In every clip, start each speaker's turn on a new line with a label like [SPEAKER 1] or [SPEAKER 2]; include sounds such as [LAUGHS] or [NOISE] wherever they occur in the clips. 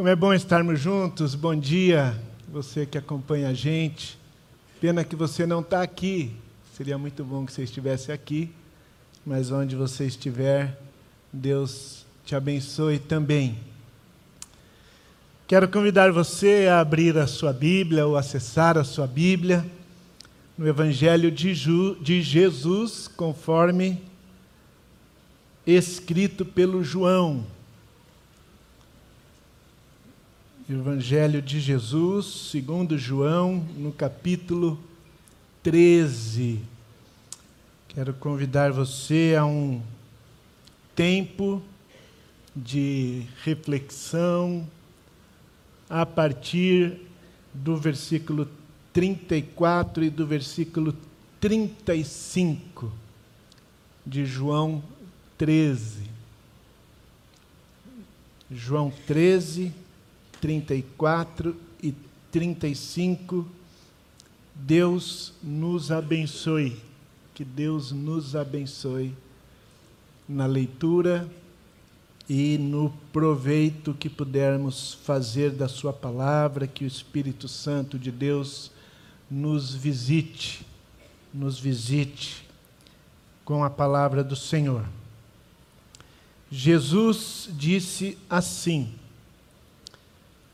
[SPEAKER 1] Como é bom estarmos juntos. Bom dia, você que acompanha a gente. Pena que você não está aqui. Seria muito bom que você estivesse aqui. Mas onde você estiver, Deus te abençoe também. Quero convidar você a abrir a sua Bíblia ou acessar a sua Bíblia no Evangelho de, Ju, de Jesus, conforme escrito pelo João. Evangelho de Jesus, segundo João, no capítulo 13. Quero convidar você a um tempo de reflexão a partir do versículo 34 e do versículo 35 de João 13. João 13, 34 e 35. Deus nos abençoe. Que Deus nos abençoe na leitura e no proveito que pudermos fazer da Sua palavra, que o Espírito Santo de Deus nos visite, nos visite com a palavra do Senhor. Jesus disse assim: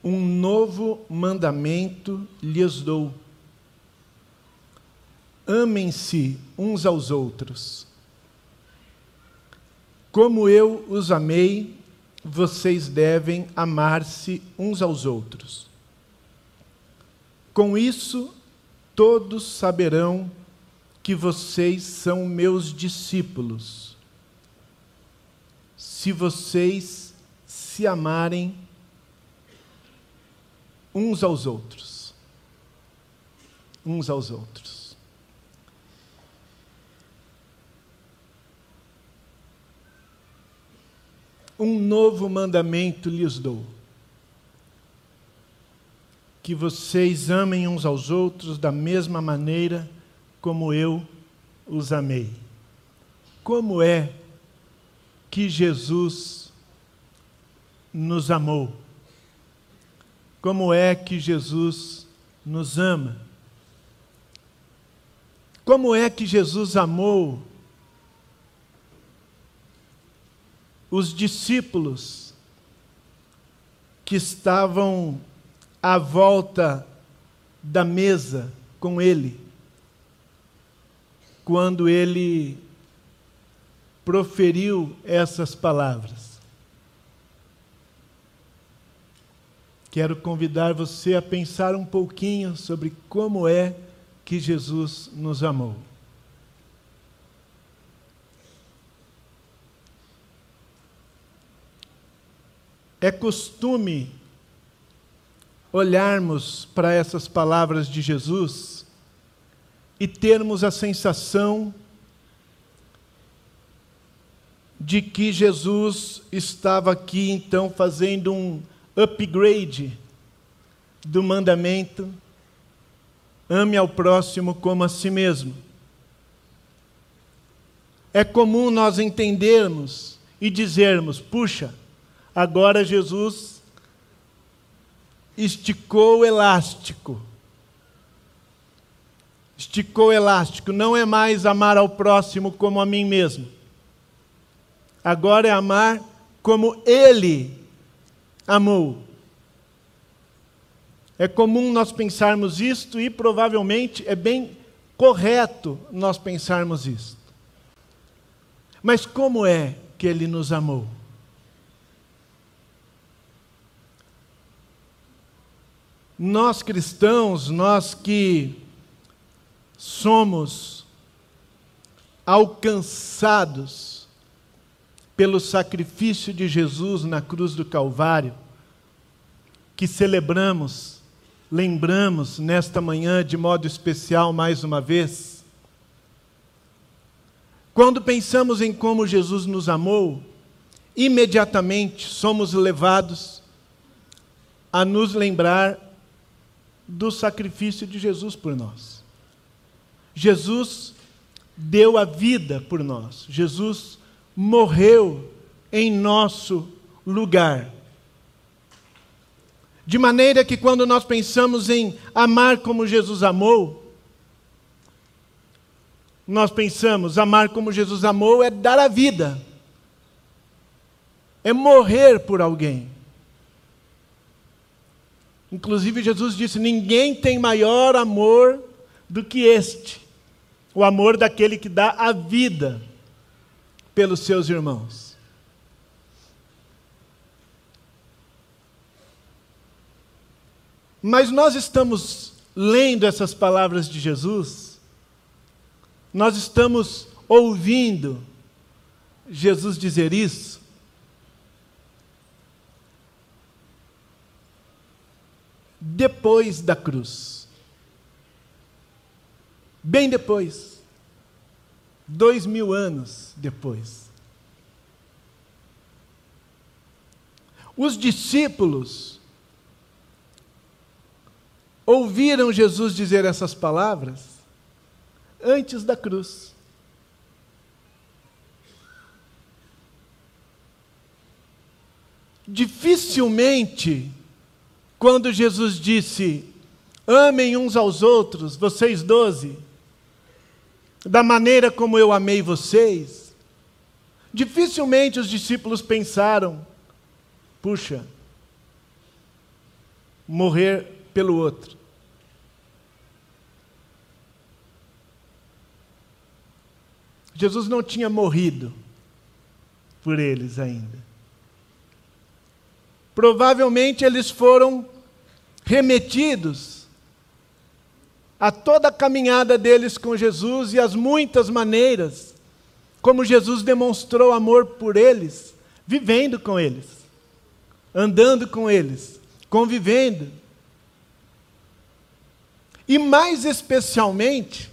[SPEAKER 1] Um novo mandamento lhes dou. Amem-se uns aos outros. Como eu os amei, vocês devem amar-se uns aos outros. Com isso, todos saberão que vocês são meus discípulos se vocês se amarem uns aos outros. Uns aos outros. Um novo mandamento lhes dou: que vocês amem uns aos outros da mesma maneira como eu os amei. Como é que Jesus nos amou. Como é que Jesus nos ama? Como é que Jesus amou os discípulos que estavam à volta da mesa com ele, quando ele proferiu essas palavras. Quero convidar você a pensar um pouquinho sobre como é que Jesus nos amou. É costume olharmos para essas palavras de Jesus e termos a sensação de que Jesus estava aqui então fazendo um upgrade do mandamento: ame ao próximo como a si mesmo. É comum nós entendermos e dizermos: puxa, agora Jesus esticou o elástico. Esticou o elástico, não é mais amar ao próximo como a mim mesmo agora é amar como Ele amou. É comum nós pensarmos isto e provavelmente é bem correto nós pensarmos isto. Mas como é que Ele nos amou? Nós cristãos, nós que somos alcançados pelo sacrifício de Jesus na cruz do Calvário, que celebramos, lembramos nesta manhã de modo especial mais uma vez. Quando pensamos em como Jesus nos amou, imediatamente somos levados a nos lembrar do sacrifício de Jesus por nós. Jesus deu a vida por nós. Jesus morreu em nosso lugar. De maneira que quando nós pensamos em amar como Jesus amou, nós pensamos, amar como Jesus amou é dar a vida, é morrer por alguém. Inclusive, Jesus disse: ninguém tem maior amor do que este, o amor daquele que dá a vida pelos seus irmãos. Mas nós estamos lendo essas palavras de Jesus, nós estamos ouvindo Jesus dizer isso, depois da cruz. Bem depois. Dois mil anos depois. Os discípulos ouviram Jesus dizer essas palavras antes da cruz. Dificilmente quando Jesus disse: Amem uns aos outros, vocês doze, da maneira como eu amei vocês, dificilmente os discípulos pensaram: puxa, morrer pelo outro. Jesus não tinha morrido por eles ainda. Provavelmente eles foram remetidos a toda a caminhada deles com Jesus e as muitas maneiras como Jesus demonstrou amor por eles, vivendo com eles, andando com eles, convivendo. E mais especialmente,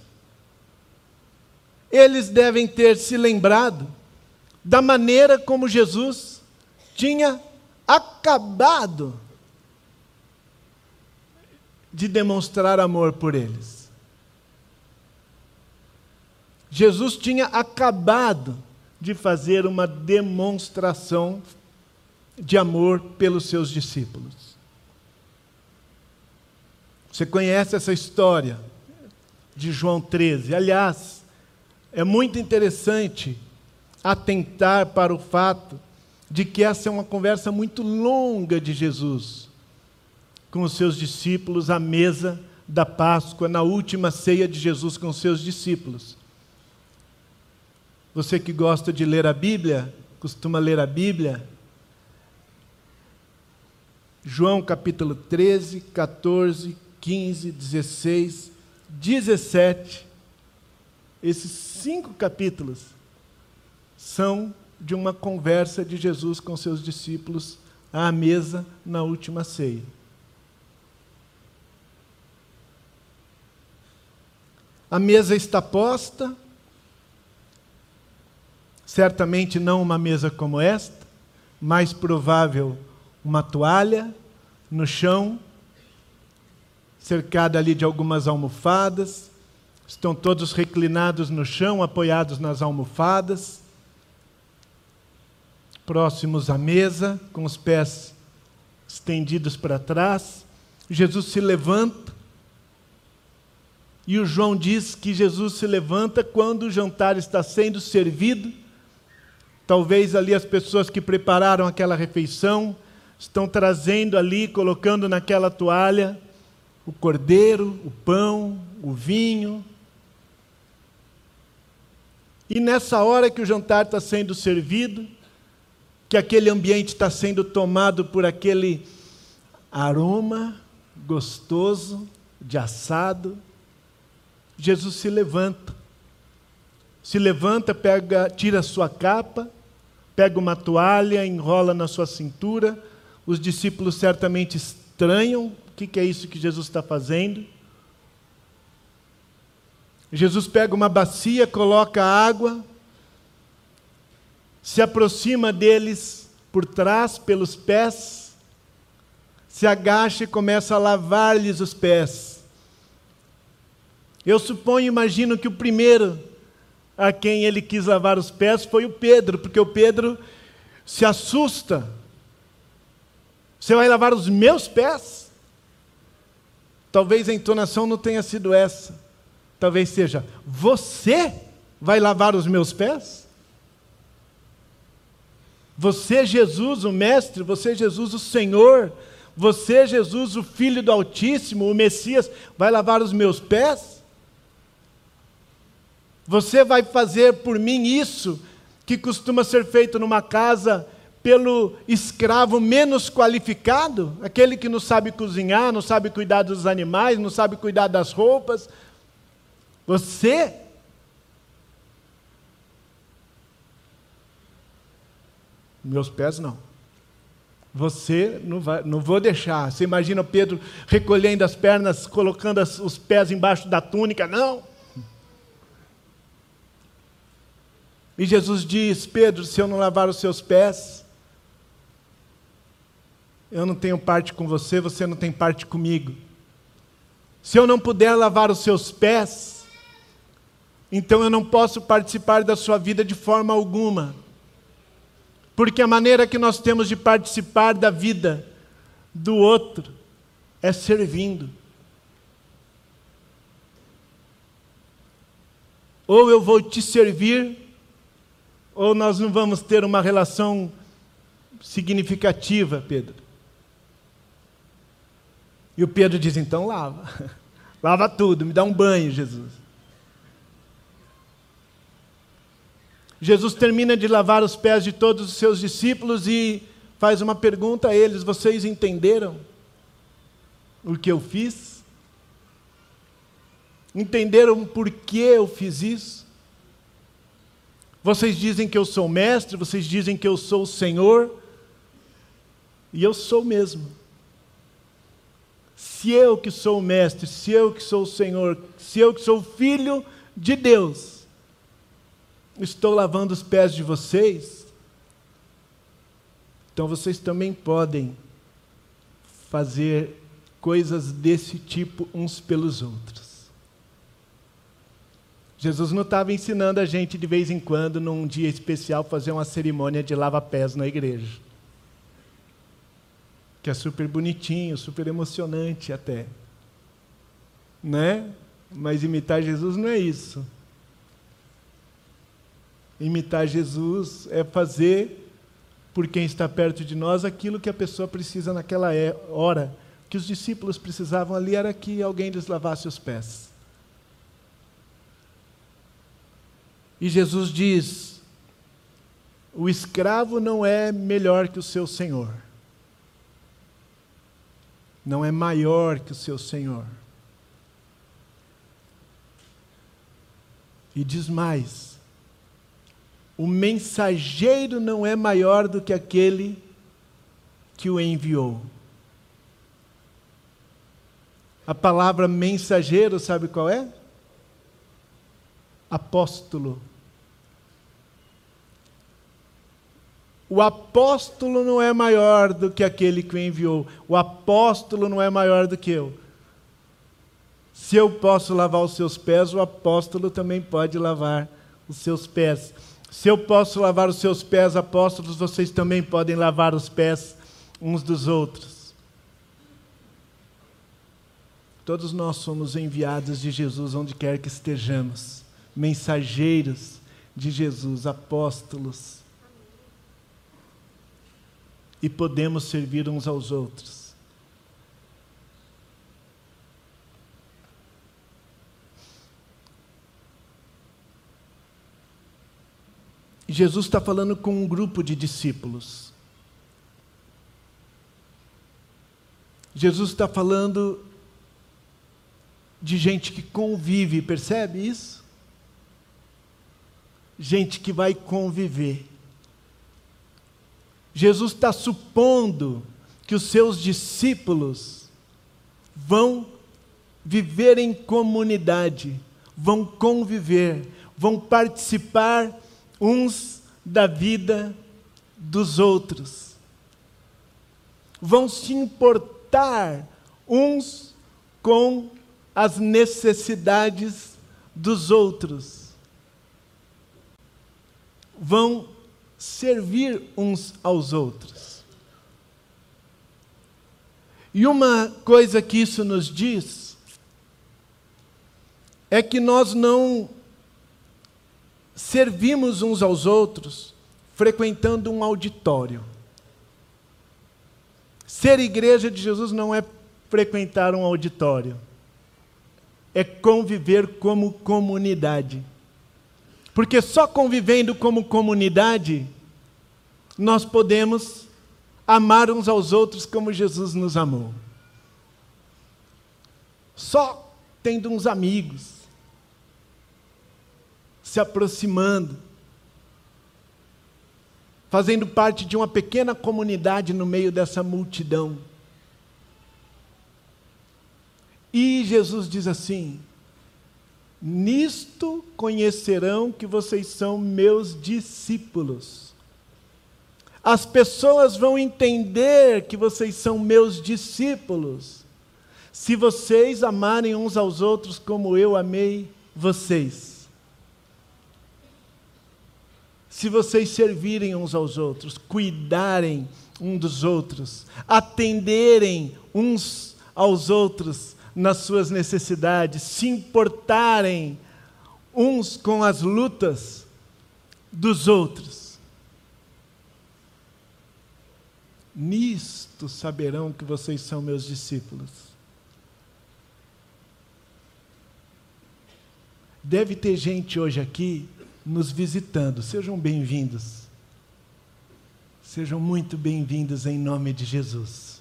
[SPEAKER 1] eles devem ter se lembrado da maneira como Jesus tinha acabado de demonstrar amor por eles. Jesus tinha acabado de fazer uma demonstração de amor pelos seus discípulos. Você conhece essa história de João 13. Aliás, é muito interessante atentar para o fato de que essa é uma conversa muito longa de Jesus com os seus discípulos à mesa da Páscoa, na última ceia de Jesus com os seus discípulos. Você que gosta de ler a Bíblia, costuma ler a Bíblia, João capítulo 13, 14, 15, 16, 17, esses cinco capítulos são de uma conversa de Jesus com seus discípulos à mesa na última ceia. A mesa está posta, certamente não uma mesa como esta, mais provável uma toalha no chão, cercada ali de algumas almofadas, estão todos reclinados no chão, apoiados nas almofadas próximos à mesa, com os pés estendidos para trás. Jesus se levanta. E o João diz que Jesus se levanta quando o jantar está sendo servido. Talvez ali as pessoas que prepararam aquela refeição estão trazendo ali, colocando naquela toalha o cordeiro, o pão, o vinho. E nessa hora que o jantar está sendo servido, que aquele ambiente está sendo tomado por aquele aroma gostoso de assado. Jesus se levanta. Se levanta, pega, tira a sua capa, pega uma toalha, enrola na sua cintura. Os discípulos certamente estranham o que é isso que Jesus está fazendo. Jesus pega uma bacia, coloca água, se aproxima deles por trás, pelos pés, se agacha e começa a lavar-lhes os pés. Eu suponho, imagino que o primeiro a quem ele quis lavar os pés foi o Pedro, porque o Pedro se assusta, Você vai lavar os meus pés? Talvez a entonação não tenha sido essa. Talvez seja: Você vai lavar os meus pés? Você, Jesus, o Mestre, você, Jesus, o Senhor, você, Jesus, o Filho do Altíssimo, o Messias, vai lavar os meus pés? Você vai fazer por mim isso que costuma ser feito numa casa pelo escravo menos qualificado, aquele que não sabe cozinhar, não sabe cuidar dos animais, não sabe cuidar das roupas. Você Meus pés não. Você não, vai, não vou deixar. Você imagina Pedro recolhendo as pernas, colocando os pés embaixo da túnica? Não. E Jesus diz: Pedro, se eu não lavar os seus pés, eu não tenho parte com você, você não tem parte comigo. Se eu não puder lavar os seus pés, então eu não posso participar da sua vida de forma alguma. Porque a maneira que nós temos de participar da vida do outro é servindo. Ou eu vou te servir, ou nós não vamos ter uma relação significativa, Pedro. E o Pedro diz: então lava, [LAUGHS] lava tudo, me dá um banho, Jesus. Jesus termina de lavar os pés de todos os seus discípulos e faz uma pergunta a eles: Vocês entenderam o que eu fiz? Entenderam por que eu fiz isso? Vocês dizem que eu sou mestre, vocês dizem que eu sou o Senhor, e eu sou mesmo. Se eu que sou o mestre, se eu que sou o Senhor, se eu que sou o filho de Deus, estou lavando os pés de vocês, então vocês também podem fazer coisas desse tipo uns pelos outros. Jesus não estava ensinando a gente de vez em quando, num dia especial, fazer uma cerimônia de lava-pés na igreja. Que é super bonitinho, super emocionante até. Né? Mas imitar Jesus não é isso. Imitar Jesus é fazer por quem está perto de nós aquilo que a pessoa precisa naquela é, hora. O que os discípulos precisavam ali era que alguém lhes lavasse os pés. E Jesus diz: o escravo não é melhor que o seu senhor, não é maior que o seu senhor. E diz mais: o mensageiro não é maior do que aquele que o enviou. A palavra mensageiro, sabe qual é? Apóstolo. O apóstolo não é maior do que aquele que o enviou. O apóstolo não é maior do que eu. Se eu posso lavar os seus pés, o apóstolo também pode lavar os seus pés. Se eu posso lavar os seus pés, apóstolos, vocês também podem lavar os pés uns dos outros. Todos nós somos enviados de Jesus onde quer que estejamos, mensageiros de Jesus, apóstolos. E podemos servir uns aos outros. Jesus está falando com um grupo de discípulos. Jesus está falando de gente que convive, percebe isso? Gente que vai conviver. Jesus está supondo que os seus discípulos vão viver em comunidade, vão conviver, vão participar uns da vida dos outros. Vão se importar uns com as necessidades dos outros. Vão servir uns aos outros. E uma coisa que isso nos diz é que nós não servimos uns aos outros frequentando um auditório. Ser igreja de Jesus não é frequentar um auditório, é conviver como comunidade. Porque só convivendo como comunidade nós podemos amar uns aos outros como Jesus nos amou. Só tendo uns amigos, se aproximando, fazendo parte de uma pequena comunidade no meio dessa multidão. E Jesus diz assim: Nisto conhecerão que vocês são meus discípulos. As pessoas vão entender que vocês são meus discípulos, se vocês amarem uns aos outros como eu amei vocês se vocês servirem uns aos outros, cuidarem um dos outros, atenderem uns aos outros nas suas necessidades, se importarem uns com as lutas dos outros. Nisto saberão que vocês são meus discípulos. Deve ter gente hoje aqui nos visitando. Sejam bem-vindos. Sejam muito bem-vindos em nome de Jesus.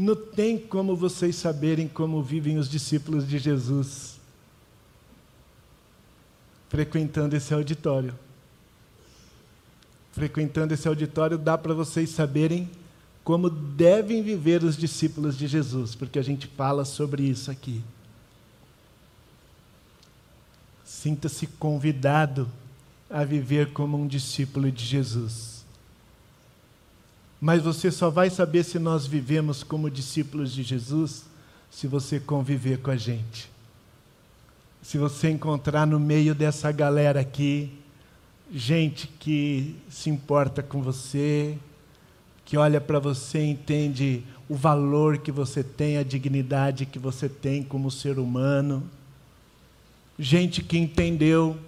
[SPEAKER 1] Não tem como vocês saberem como vivem os discípulos de Jesus frequentando esse auditório. Frequentando esse auditório dá para vocês saberem como devem viver os discípulos de Jesus, porque a gente fala sobre isso aqui. Sinta-se convidado a viver como um discípulo de Jesus. Mas você só vai saber se nós vivemos como discípulos de Jesus se você conviver com a gente. Se você encontrar no meio dessa galera aqui, gente que se importa com você, que olha para você e entende o valor que você tem, a dignidade que você tem como ser humano gente que entendeu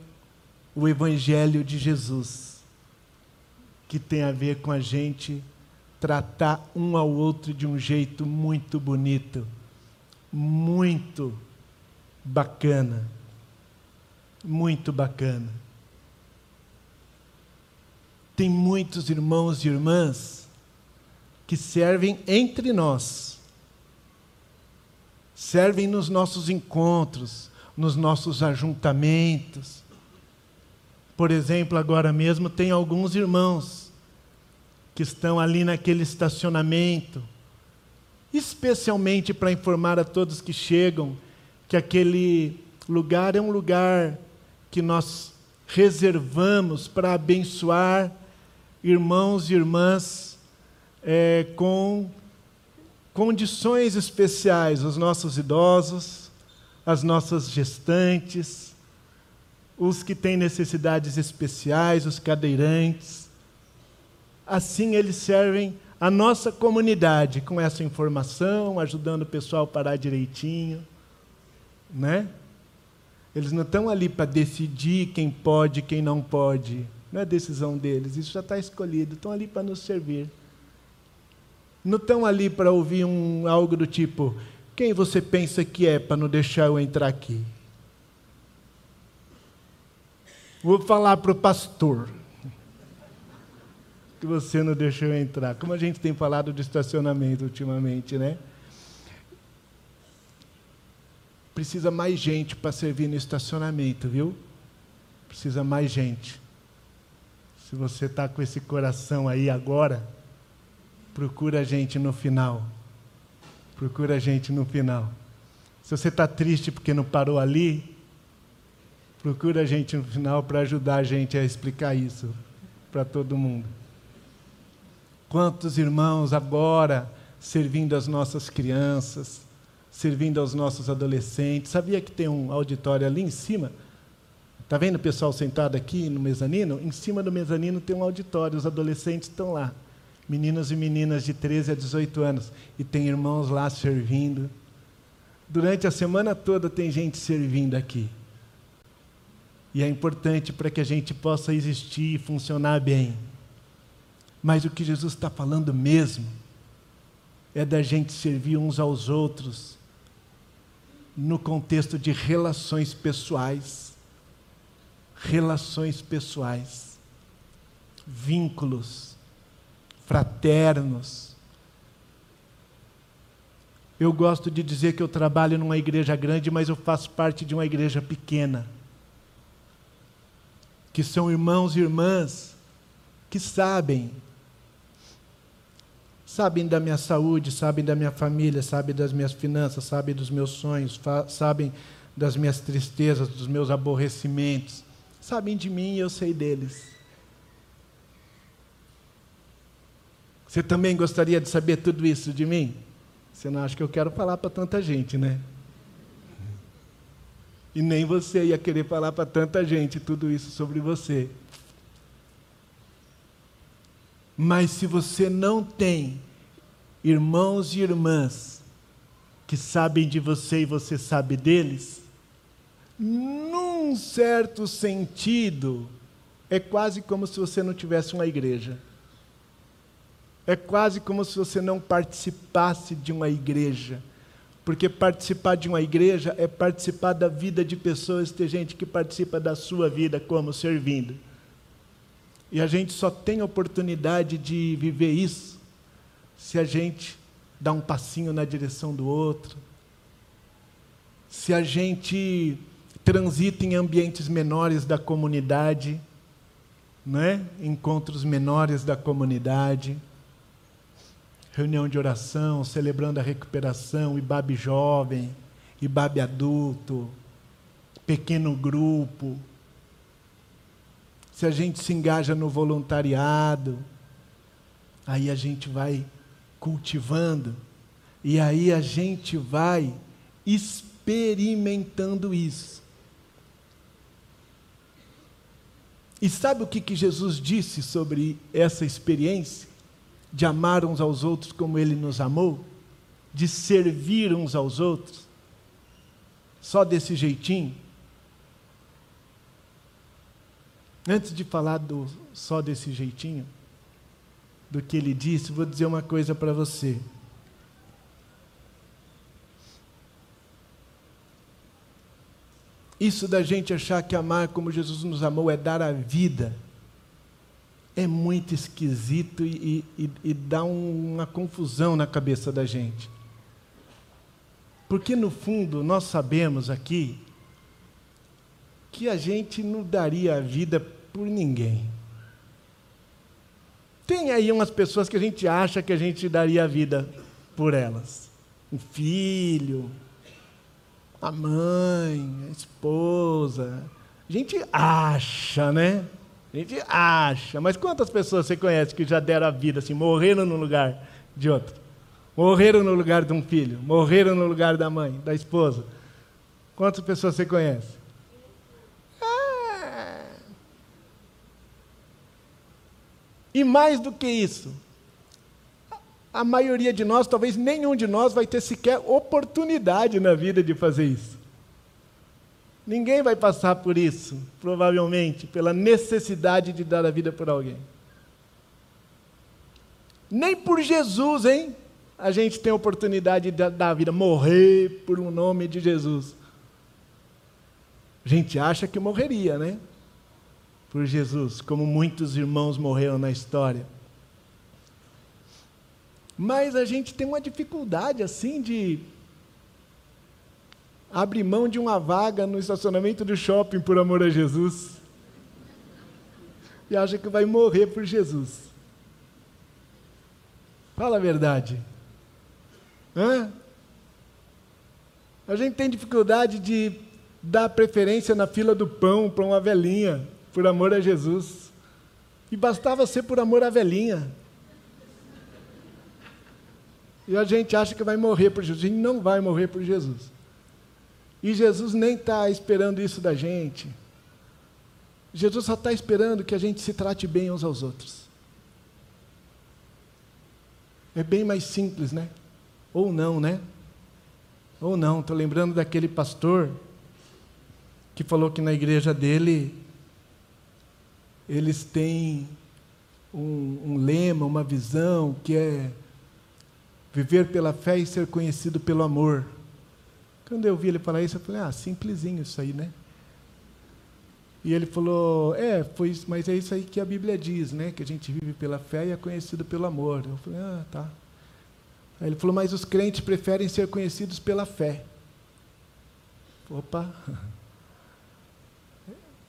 [SPEAKER 1] o Evangelho de Jesus, que tem a ver com a gente tratar um ao outro de um jeito muito bonito, muito bacana. Muito bacana. Tem muitos irmãos e irmãs que servem entre nós, servem nos nossos encontros, nos nossos ajuntamentos. Por exemplo, agora mesmo tem alguns irmãos que estão ali naquele estacionamento, especialmente para informar a todos que chegam que aquele lugar é um lugar que nós reservamos para abençoar irmãos e irmãs é, com condições especiais, os nossos idosos, as nossas gestantes, os que têm necessidades especiais, os cadeirantes. Assim eles servem a nossa comunidade com essa informação, ajudando o pessoal a parar direitinho, né? Eles não estão ali para decidir quem pode quem não pode. Não é decisão deles, isso já está escolhido. Estão ali para nos servir. Não estão ali para ouvir um, algo do tipo: quem você pensa que é para não deixar eu entrar aqui? Vou falar para o pastor que você não deixou eu entrar. Como a gente tem falado de estacionamento ultimamente, né? Precisa mais gente para servir no estacionamento, viu? Precisa mais gente. Se você está com esse coração aí agora, procura a gente no final. Procura a gente no final. Se você está triste porque não parou ali, procura a gente no final para ajudar a gente a explicar isso para todo mundo. Quantos irmãos agora servindo as nossas crianças, servindo aos nossos adolescentes. Sabia que tem um auditório ali em cima? Está vendo o pessoal sentado aqui no mezanino? Em cima do mezanino tem um auditório, os adolescentes estão lá. Meninos e meninas de 13 a 18 anos. E tem irmãos lá servindo. Durante a semana toda tem gente servindo aqui. E é importante para que a gente possa existir e funcionar bem. Mas o que Jesus está falando mesmo é da gente servir uns aos outros no contexto de relações pessoais. Relações pessoais. Vínculos fraternos. Eu gosto de dizer que eu trabalho numa igreja grande, mas eu faço parte de uma igreja pequena que são irmãos e irmãs que sabem, sabem da minha saúde, sabem da minha família, sabem das minhas finanças, sabem dos meus sonhos, sabem das minhas tristezas, dos meus aborrecimentos, sabem de mim e eu sei deles. Você também gostaria de saber tudo isso de mim? Você não acha que eu quero falar para tanta gente, né? E nem você ia querer falar para tanta gente tudo isso sobre você. Mas se você não tem irmãos e irmãs que sabem de você e você sabe deles, num certo sentido, é quase como se você não tivesse uma igreja. É quase como se você não participasse de uma igreja. Porque participar de uma igreja é participar da vida de pessoas, ter gente que participa da sua vida como servindo. E a gente só tem oportunidade de viver isso se a gente dá um passinho na direção do outro, se a gente transita em ambientes menores da comunidade, né? encontros menores da comunidade reunião de oração, celebrando a recuperação, IBAB jovem, IBAB adulto, pequeno grupo. Se a gente se engaja no voluntariado, aí a gente vai cultivando, e aí a gente vai experimentando isso. E sabe o que, que Jesus disse sobre essa experiência? de amar uns aos outros como Ele nos amou, de servir uns aos outros, só desse jeitinho. Antes de falar do só desse jeitinho, do que ele disse, vou dizer uma coisa para você. Isso da gente achar que amar como Jesus nos amou é dar a vida é muito esquisito e, e, e dá um, uma confusão na cabeça da gente. Porque, no fundo, nós sabemos aqui que a gente não daria a vida por ninguém. Tem aí umas pessoas que a gente acha que a gente daria a vida por elas. Um filho, a mãe, a esposa. A gente acha, né? A gente acha, mas quantas pessoas você conhece que já deram a vida assim, morreram no lugar de outro? Morreram no lugar de um filho, morreram no lugar da mãe, da esposa. Quantas pessoas você conhece? E mais do que isso, a maioria de nós, talvez nenhum de nós, vai ter sequer oportunidade na vida de fazer isso. Ninguém vai passar por isso, provavelmente, pela necessidade de dar a vida por alguém. Nem por Jesus, hein? A gente tem oportunidade de dar a vida, morrer por um nome de Jesus. A gente acha que morreria, né? Por Jesus, como muitos irmãos morreram na história. Mas a gente tem uma dificuldade assim de abre mão de uma vaga no estacionamento do shopping por amor a Jesus. E acha que vai morrer por Jesus. Fala a verdade. Hã? A gente tem dificuldade de dar preferência na fila do pão para uma velhinha, por amor a Jesus. E bastava ser por amor à velhinha. E a gente acha que vai morrer por Jesus. A gente não vai morrer por Jesus. E Jesus nem está esperando isso da gente. Jesus só está esperando que a gente se trate bem uns aos outros. É bem mais simples, né? Ou não, né? Ou não. Estou lembrando daquele pastor que falou que na igreja dele eles têm um, um lema, uma visão que é viver pela fé e ser conhecido pelo amor. Quando eu vi ele falar isso, eu falei, ah, simplesinho isso aí, né? E ele falou, é, foi, mas é isso aí que a Bíblia diz, né? Que a gente vive pela fé e é conhecido pelo amor. Eu falei, ah, tá. Aí ele falou, mas os crentes preferem ser conhecidos pela fé. Opa! [LAUGHS]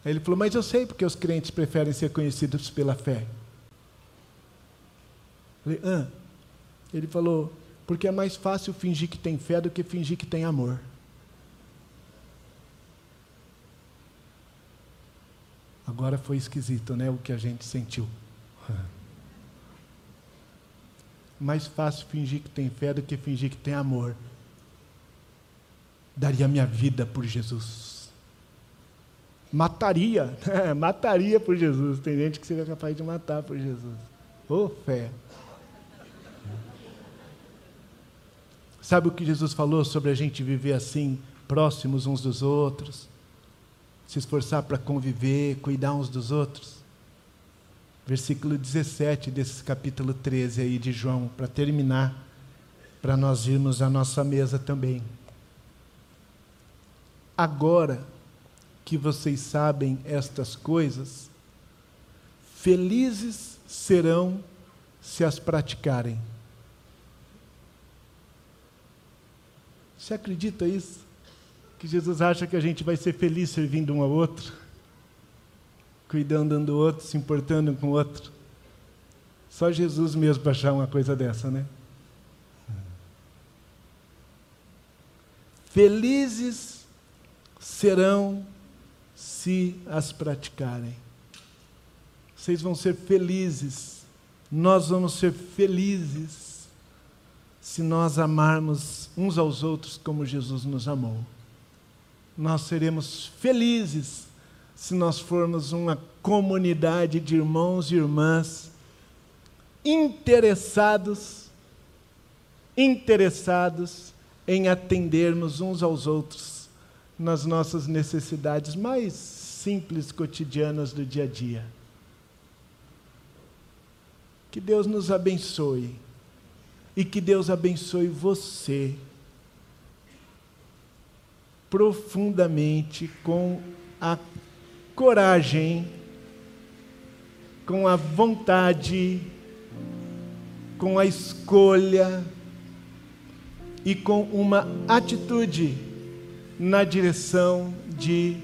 [SPEAKER 1] Aí ele falou, mas eu sei porque os crentes preferem ser conhecidos pela fé. Eu falei, ah. Ele falou, porque é mais fácil fingir que tem fé do que fingir que tem amor. Agora foi esquisito, né? O que a gente sentiu. [LAUGHS] Mais fácil fingir que tem fé do que fingir que tem amor. Daria minha vida por Jesus. Mataria, [LAUGHS] mataria por Jesus. Tem gente que seria capaz de matar por Jesus. Ô oh, fé. Sabe o que Jesus falou sobre a gente viver assim, próximos uns dos outros? se esforçar para conviver, cuidar uns dos outros. Versículo 17 desse capítulo 13 aí de João, para terminar, para nós irmos à nossa mesa também. Agora que vocês sabem estas coisas, felizes serão se as praticarem. Você acredita isso? que Jesus acha que a gente vai ser feliz servindo um ao outro, cuidando um do outro, se importando com o outro. Só Jesus mesmo para achar uma coisa dessa, né? Felizes serão se as praticarem. Vocês vão ser felizes, nós vamos ser felizes se nós amarmos uns aos outros como Jesus nos amou. Nós seremos felizes se nós formos uma comunidade de irmãos e irmãs interessados, interessados em atendermos uns aos outros nas nossas necessidades mais simples cotidianas do dia a dia. Que Deus nos abençoe e que Deus abençoe você profundamente com a coragem, com a vontade, com a escolha e com uma atitude na direção de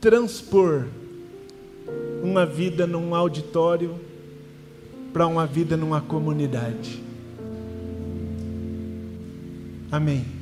[SPEAKER 1] transpor uma vida num auditório para uma vida numa comunidade. Amém.